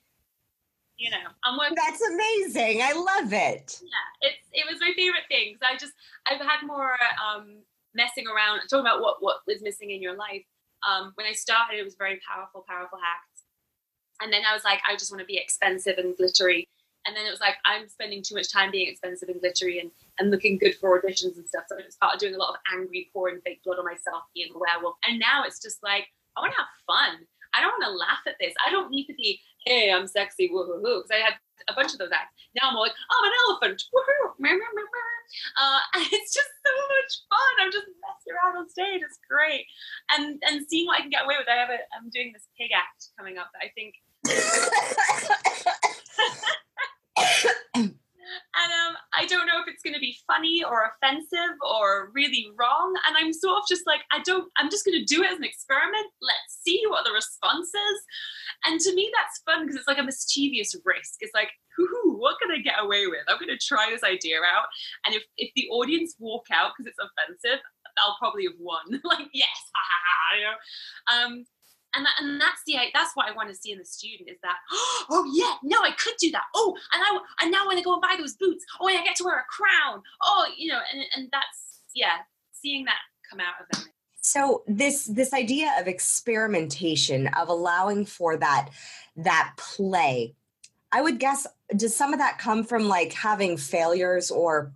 you know, I'm working. That's amazing. I love it. Yeah, it's it was my favorite thing. So I just I've had more um, messing around, talking about what what was missing in your life. Um, when I started, it was very powerful, powerful hack and then I was like, I just want to be expensive and glittery. And then it was like, I'm spending too much time being expensive and glittery and, and looking good for auditions and stuff. So I started doing a lot of angry, pouring fake blood on myself, being a werewolf. And now it's just like, I want to have fun. I don't want to laugh at this. I don't need to be, hey, I'm sexy, woohoo, because I had a bunch of those acts. Now I'm like, I'm an elephant, woohoo, uh, and it's just so much fun. I'm just messing around on stage. It's great, and and seeing what I can get away with. I have a, I'm doing this pig act coming up that I think. And um, I don't know if it's going to be funny or offensive or really wrong. And I'm sort of just like, I don't, I'm just going to do it as an experiment. Let's see what the response is. And to me, that's fun because it's like a mischievous risk. It's like, whoo what can I get away with? I'm going to try this idea out. And if, if the audience walk out because it's offensive, I'll probably have won. like, yes, you know. Um, and that, and that's the that's what I want to see in the student is that oh yeah no I could do that oh and I and now when I go and buy those boots oh and I get to wear a crown oh you know and and that's yeah seeing that come out of them. So this this idea of experimentation of allowing for that that play, I would guess does some of that come from like having failures or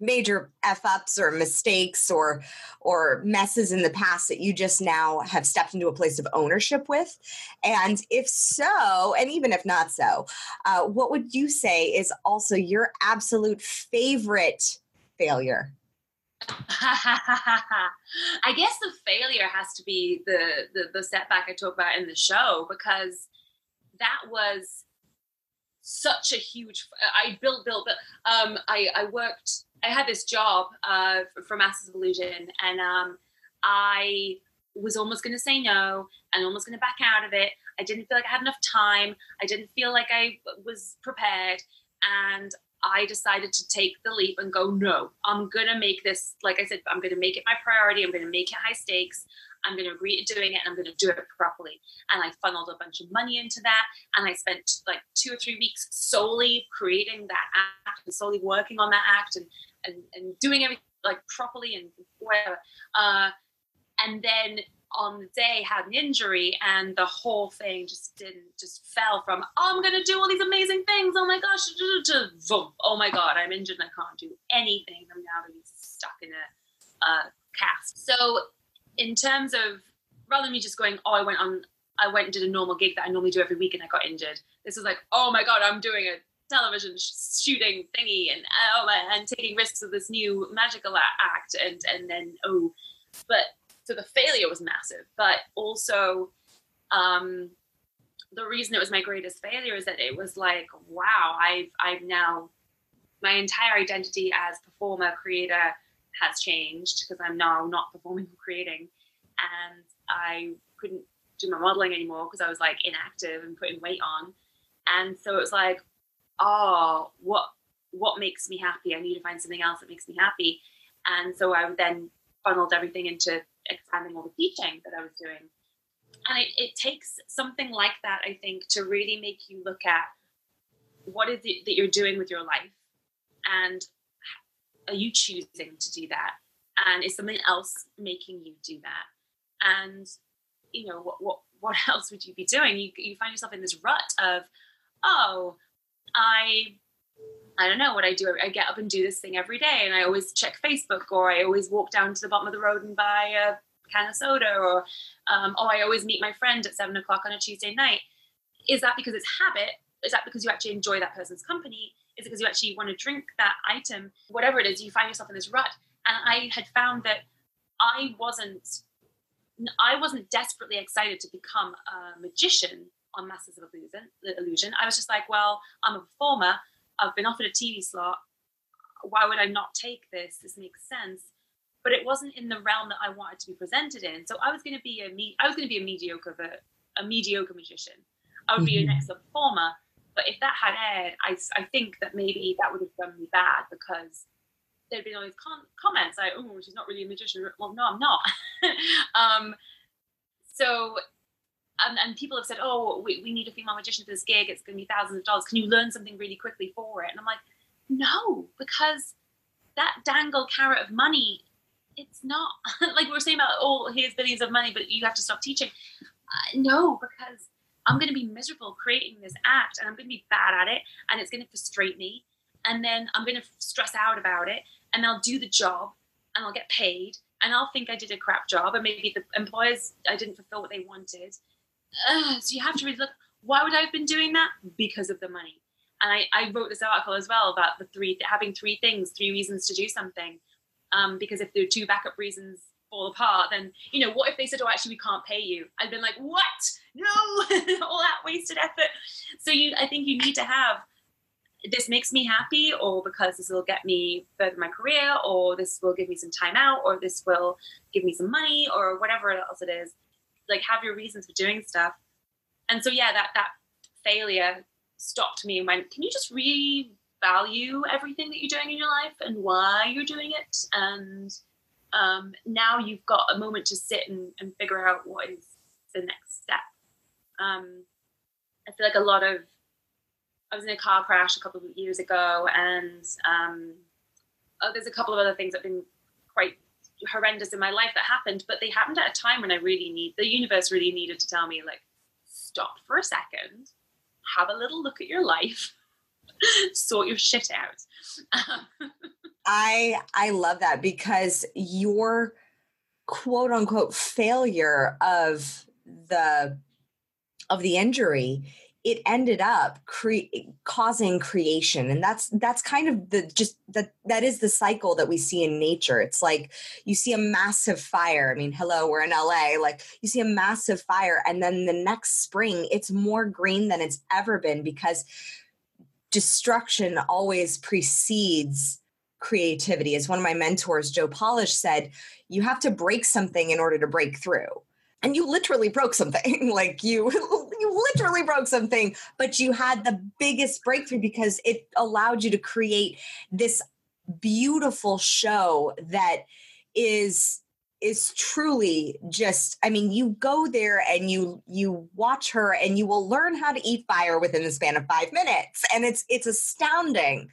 major f ups or mistakes or or messes in the past that you just now have stepped into a place of ownership with and if so and even if not so uh, what would you say is also your absolute favorite failure I guess the failure has to be the, the the setback I talk about in the show because that was such a huge. I built, built, built. Um, I I worked I had this job uh, for, Masters of Illusion, and um, I was almost going to say no and almost going to back out of it. I didn't feel like I had enough time. I didn't feel like I was prepared, and I decided to take the leap and go, no, I'm going to make this, like I said, I'm going to make it my priority. I'm going to make it high stakes. I'm going to agree to doing it and I'm going to do it properly. And I funneled a bunch of money into that. And I spent like two or three weeks solely creating that act and solely working on that act and and, and doing everything like properly and whatever. Uh, and then on the day had an injury and the whole thing just didn't just fell from oh, i'm gonna do all these amazing things. Oh my gosh. Oh my god i'm injured and i can't do anything. I'm now gonna be stuck in a, cast. So in terms of rather than me just going oh i went on i went and did a normal gig that i normally do every week and i got injured this was like oh my god i'm doing a television shooting thingy and oh and taking risks with this new magical act and and then oh but so the failure was massive but also um the reason it was my greatest failure is that it was like wow i've i've now my entire identity as performer creator has changed because i'm now not performing or creating. And i couldn't do my modeling anymore because i was like inactive and putting weight on. And so it was like oh, what what makes me happy? I need to find something else that makes me happy. And so I then funneled everything into expanding all the teaching that I was doing. And it, it takes something like that, I think, to really make you look at what is it that you're doing with your life and are you choosing to do that? And is something else making you do that? And you know what what what else would you be doing? You you find yourself in this rut of, oh, I I don't know what I do. I get up and do this thing every day, and I always check Facebook, or I always walk down to the bottom of the road and buy a can of soda, or um, oh, I always meet my friend at seven o'clock on a Tuesday night. Is that because it's habit? Is that because you actually enjoy that person's company? Is it because you actually want to drink that item? Whatever it is, you find yourself in this rut. And I had found that I wasn't, I wasn't desperately excited to become a magician on Masters of Illusion, Illusion. I was just like, well, I'm a performer. I've been offered a TV slot. Why would I not take this? This makes sense. But it wasn't in the realm that I wanted to be presented in. So I was going to be a me- I was going to be a mediocre a, a mediocre magician. I would be mm-hmm. an excellent performer. But if that had aired, I, I think that maybe that would have done me bad because there'd been all these com- comments like, "Oh, she's not really a magician." Well, no, I'm not. um, so and, and people have said, oh, we, we need a female magician for this gig. It's going to be thousands of dollars. Can you learn something really quickly for it? And I'm like, no, because that dangle carrot of money, it's not like we were saying about, oh, here's billions of money, but you have to stop teaching. Uh, no, because I'm going to be miserable creating this act and I'm going to be bad at it and it's going to frustrate me. And then I'm going to stress out about it and I'll do the job and I'll get paid and I'll think I did a crap job and maybe the employers, I didn't fulfill what they wanted uh, so you have to really look. Why would I have been doing that? Because of the money. And I, I wrote this article as well about the three having three things, three reasons to do something. Um, because if are two backup reasons fall apart, then you know what if they said, "Oh, actually, we can't pay you"? I'd been like, "What? No, all that wasted effort." So you, I think you need to have this makes me happy, or because this will get me further in my career, or this will give me some time out, or this will give me some money, or whatever else it is. Like have your reasons for doing stuff. And so yeah, that that failure stopped me and went, can you just revalue everything that you're doing in your life and why you're doing it? And um, now you've got a moment to sit and, and figure out what is the next step. Um, I feel like a lot of I was in a car crash a couple of years ago, and um, oh, there's a couple of other things that have been quite horrendous in my life that happened, but they happened at a time when I really need the universe really needed to tell me like, stop for a second, have a little look at your life, sort your shit out. I I love that because your quote unquote failure of the of the injury it ended up cre- causing creation. And that's that's kind of the just that that is the cycle that we see in nature. It's like you see a massive fire. I mean hello we're in la like you see a massive fire and then the next spring it's more green than it's ever been because destruction always precedes creativity. As one of my mentors joe polish said you have to break something in order to break through. And you literally broke something. Like you literally broke something but you had the biggest breakthrough because it allowed you to create this beautiful show that is is truly just i mean you go there and you you watch her and you will learn how to eat fire within the span of 5 minutes and it's it's astounding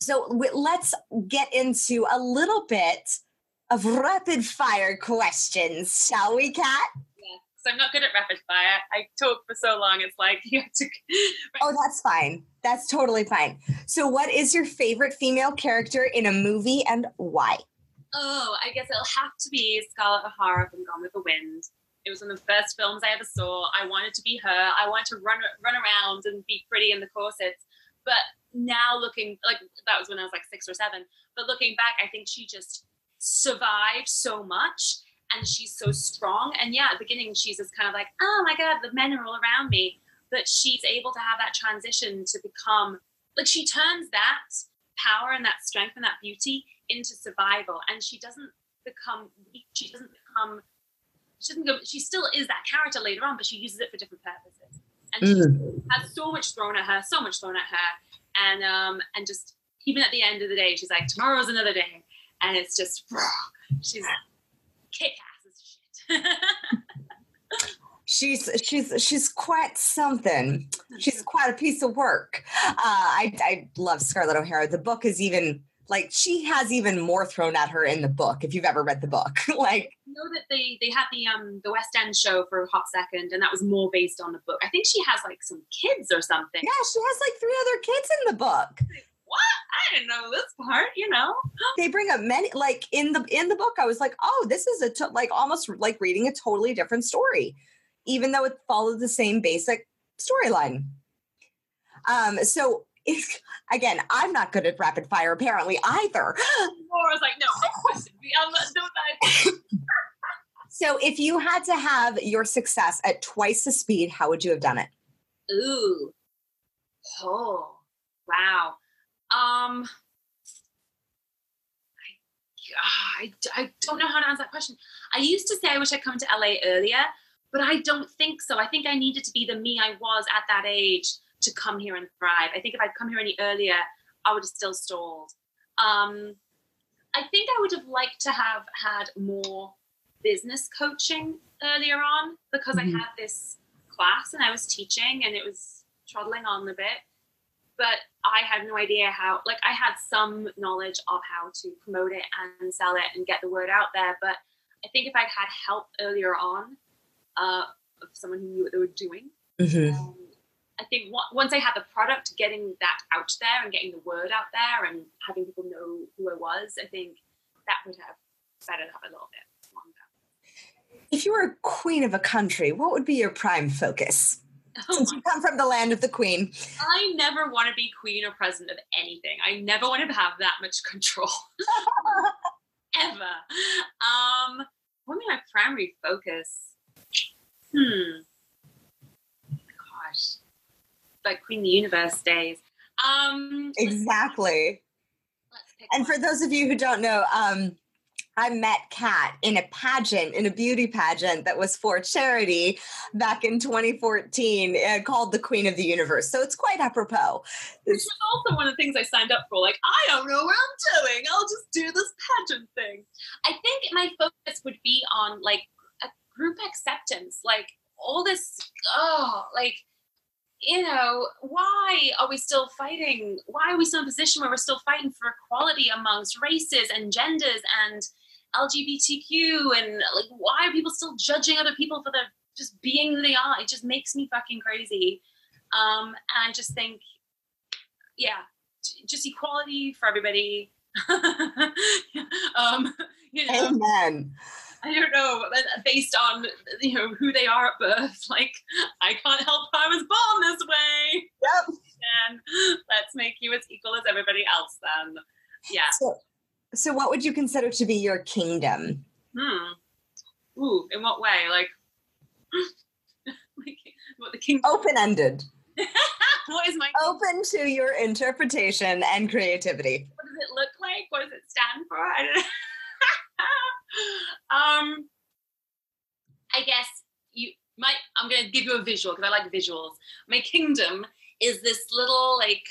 so let's get into a little bit of rapid fire questions, shall we, Cat? So I'm not good at rapid fire. I talk for so long, it's like you have to. oh, that's fine. That's totally fine. So, what is your favorite female character in a movie and why? Oh, I guess it'll have to be Scarlett O'Hara from Gone with the Wind. It was one of the first films I ever saw. I wanted to be her. I wanted to run run around and be pretty in the corsets. But now looking like that was when I was like six or seven. But looking back, I think she just survived so much and she's so strong. And yeah, at the beginning, she's just kind of like, oh my God, the men are all around me. But she's able to have that transition to become like she turns that power and that strength and that beauty into survival. And she doesn't become weak. She doesn't become, she doesn't go, she still is that character later on, but she uses it for different purposes. And mm. she has so much thrown at her, so much thrown at her. And, um, and just even at the end of the day, she's like, tomorrow's another day and it's just she's kick ass as shit. she's she's she's quite something. She's quite a piece of work. Uh, I I love Scarlett O'Hara. The book is even like she has even more thrown at her in the book. If you've ever read the book, like I know that they they had the um the West End show for a hot second, and that was more based on the book. I think she has like some kids or something. Yeah, she has like three other kids in the book what? I didn't know this part, you know. They bring up many like in the in the book I was like, "Oh, this is a to- like almost like reading a totally different story." Even though it followed the same basic storyline. Um so if, again, I'm not good at rapid fire apparently either. Was like, no, question. I'm not doing that. so if you had to have your success at twice the speed, how would you have done it? Ooh. Oh, wow. Um, I, I, I don't know how to answer that question. I used to say I wish I'd come to LA earlier, but I don't think so. I think I needed to be the me I was at that age to come here and thrive. I think if I'd come here any earlier, I would have still stalled. Um, I think I would have liked to have had more business coaching earlier on because mm-hmm. I had this class and I was teaching and it was trottling on a bit but I had no idea how. Like I had some knowledge of how to promote it and sell it and get the word out there, but I think if I'd had help earlier on uh, of someone who knew what they were doing, mm-hmm. um, I think once I had the product, getting that out there and getting the word out there and having people know who I was, I think that would have sped it up a little bit longer. If you were a queen of a country, what would be your prime focus? Oh Since you come from the land of the queen. I never want to be queen or president of anything. I never want to have that much control. Ever. Um, what would be my primary focus? Hmm. Gosh. Like Queen of the Universe days. Um Exactly. let's pick And one. for those of you who don't know, um, I met Cat in a pageant, in a beauty pageant that was for charity back in 2014 uh, called the Queen of the Universe. So it's quite apropos. This was also one of the things I signed up for. Like, I don't know what I'm doing. I'll just do this pageant thing. I think my focus would be on like a group acceptance. Like all this, oh, like, you know, why are we still fighting? Why are we still in a position where we're still fighting for equality amongst races and genders and LGBTQ and like why are people still judging other people for their just being who they are? It just makes me fucking crazy. Um, and I just think yeah, just equality for everybody. um, you know, Amen. I don't know, but based on you know who they are at birth. Like, I can't help I was born this way. Yep. And let's make you as equal as everybody else. Then, yeah. So, so, what would you consider to be your kingdom? Hmm. Ooh, in what way? Like, like what the king? Open ended, what is my? open to your interpretation and creativity. what does it look like? What does it stand for? I don't know. um, I guess you might. I'm going to give you a visual because I like visuals. My kingdom is this little like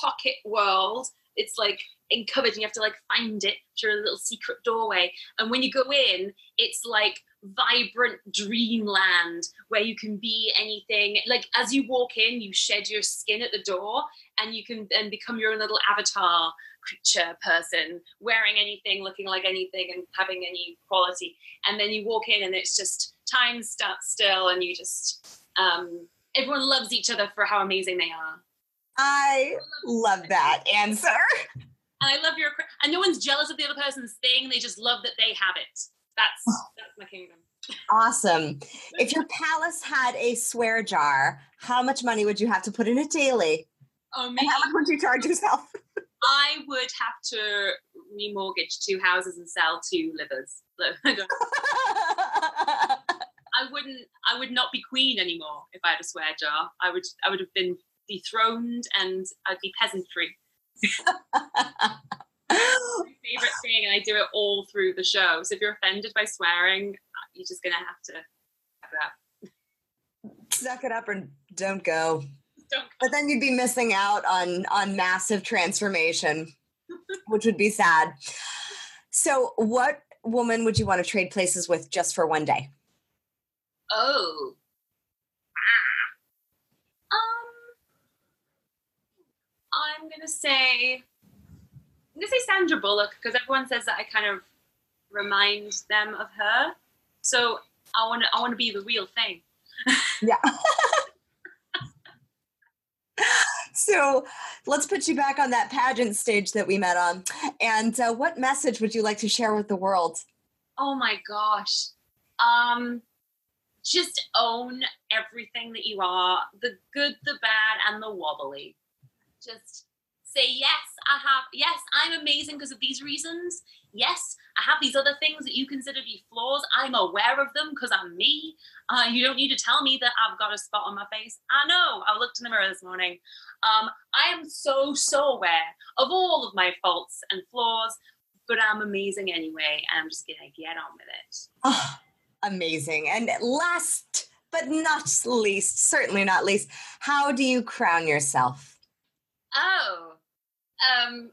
pocket world. It's like uncovered, and you have to like find it through a little secret doorway. And when you go in, it's like vibrant dreamland where you can be anything. Like as you walk in, you shed your skin at the door, and you can then become your own little avatar creature person wearing anything looking like anything and having any quality and then you walk in and it's just time stands still and you just um everyone loves each other for how amazing they are I love that answer. and i love your and no one's jealous of the other person's thing they just love that they have it that's that's my kingdom Awesome. If your palace had a swear jar, how much money would you have to put in it daily? oh And how much would you charge yourself? i would have to remortgage two houses and sell two livers I I wouldn't I would not be queen anymore if I had a swear jar. I would I would have been dethroned and I'd be peasantry. My favorite thing, and I do it all through the show. So if you're offended by swearing, you're just gonna have to. Suck it up and don't go. Don't But then you'd be missing out on on massive transformation, which would be sad. So, what woman would you want to trade places with just for one day? Oh. Ah. Um I'm gonna say I'm gonna say Sandra Bullock because everyone says that I kind of remind them of her. So I wanna I wanna be the real thing. Yeah. so, let's put you back on that pageant stage that we met on. And uh, what message would you like to share with the world? Oh my gosh. Um just own everything that you are, the good, the bad, and the wobbly. Just say, yes, I have, yes, I'm amazing because of these reasons. Yes, I have these other things that you consider to be flaws. I'm aware of them because I'm me. Uh, you don't need to tell me that I've got a spot on my face. I know. I looked in the mirror this morning. Um, I am so, so aware of all of my faults and flaws, but I'm amazing anyway. And I'm just to get on with it. Oh, amazing. And last but not least, certainly not least, how do you crown yourself? Oh, um,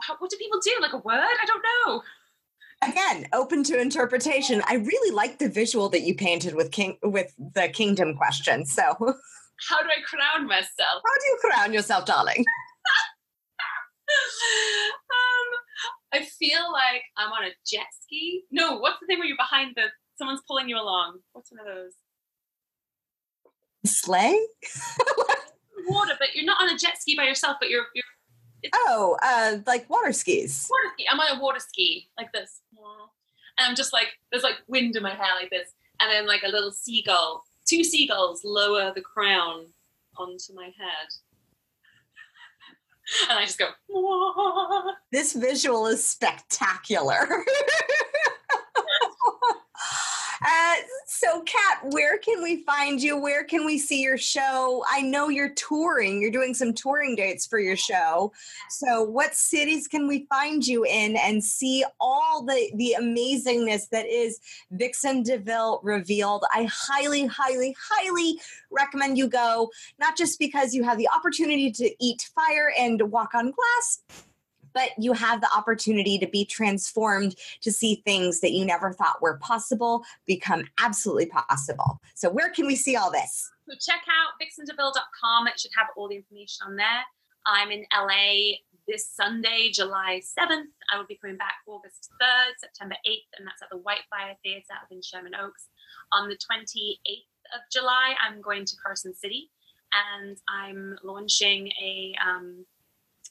how, what do people do? Like a word? I don't know. Again, open to interpretation. I really like the visual that you painted with king with the kingdom question. So, how do How do I crown myself? How do you crown yourself, darling? um, I feel like I'm on a jet ski. No, what's the thing where you're behind the someone's pulling you along? What's one of those? Sleigh? Water, but you're not on a jet ski by yourself. But you're you're Oh, uh, like water skis. water ski. I'm on a water ski like this, and I'm just like, there's like wind in my hair like this, and then like a little seagull, two seagulls lower the crown onto my head. And I just go, Whoa. This visual is spectacular. Uh, so, Cat, where can we find you? Where can we see your show? I know you're touring. You're doing some touring dates for your show. So, what cities can we find you in and see all the the amazingness that is Vixen DeVille revealed? I highly, highly, highly recommend you go. Not just because you have the opportunity to eat fire and walk on glass but you have the opportunity to be transformed to see things that you never thought were possible become absolutely possible. So, where can we see all this? So, check out vixendeville.com. It should have all the information on there. I'm in LA this Sunday, July 7th. I will be coming back August 3rd, September 8th, and that's at the Whitefire Theatre up in Sherman Oaks. On the 28th of July, I'm going to Carson City and I'm launching a um,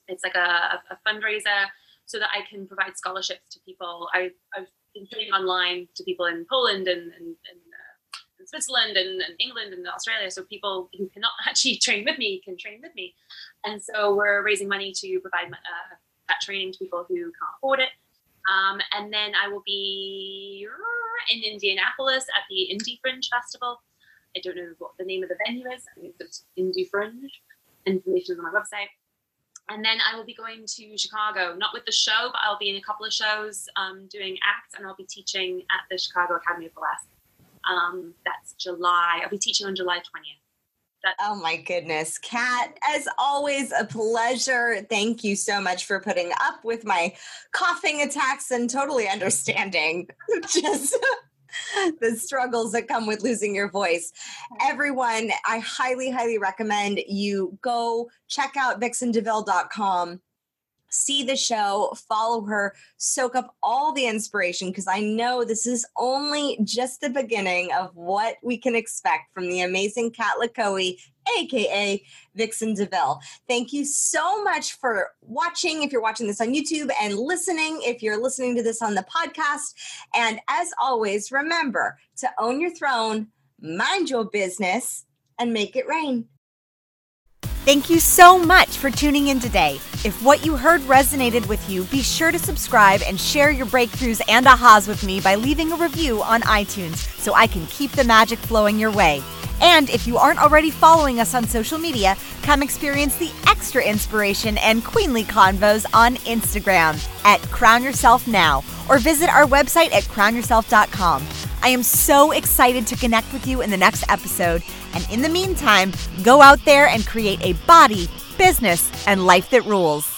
it's like a, a fundraiser so that I can provide scholarships to people. I, have been training online to people in Poland and, and, and, uh, and Switzerland and, and, England and Australia. So people who cannot actually train with me can train with me. And so we're raising money to provide uh, that training to people who can't afford it. Um, and then I will be in Indianapolis at the IndyFringe Festival. I don't know what the name of the venue is. I think it's IndyFringe. Information is on my website and then I will be going to Chicago, not with the show, but I'll be in a couple of shows um, doing acts, and I'll be teaching at the Chicago Academy of Burlesque. Um, that's July. I'll be teaching on July 20th. oh my goodness, Cat, as always, a pleasure. Thank you so much for putting up with my coughing attacks and totally understanding just the struggles that come with losing your voice. Everyone, I highly, highly recommend you go check out vixendeville.com see the show, follow her, soak up all the inspiration because I know this is only just the beginning of what we can expect from the amazing Cat LaCohie, aka Vixen DeVille. Thank you so much for watching if you're watching this on YouTube and listening if you're listening to this on the podcast. And as always, remember to own your throne, mind your business, and make it rain. Thank you so much for tuning in today. If what you heard resonated with you, be sure to subscribe and share your breakthroughs and ahas with me by leaving a review on iTunes so I can keep the magic flowing your way. And if you aren't already following us on social media, come experience the extra inspiration and queenly convos on Instagram at Crown Yourself Now or visit our website at crownyourself.com. I am so excited to connect with you in the next episode. And in the meantime, go out there and create a body, business, and life that rules.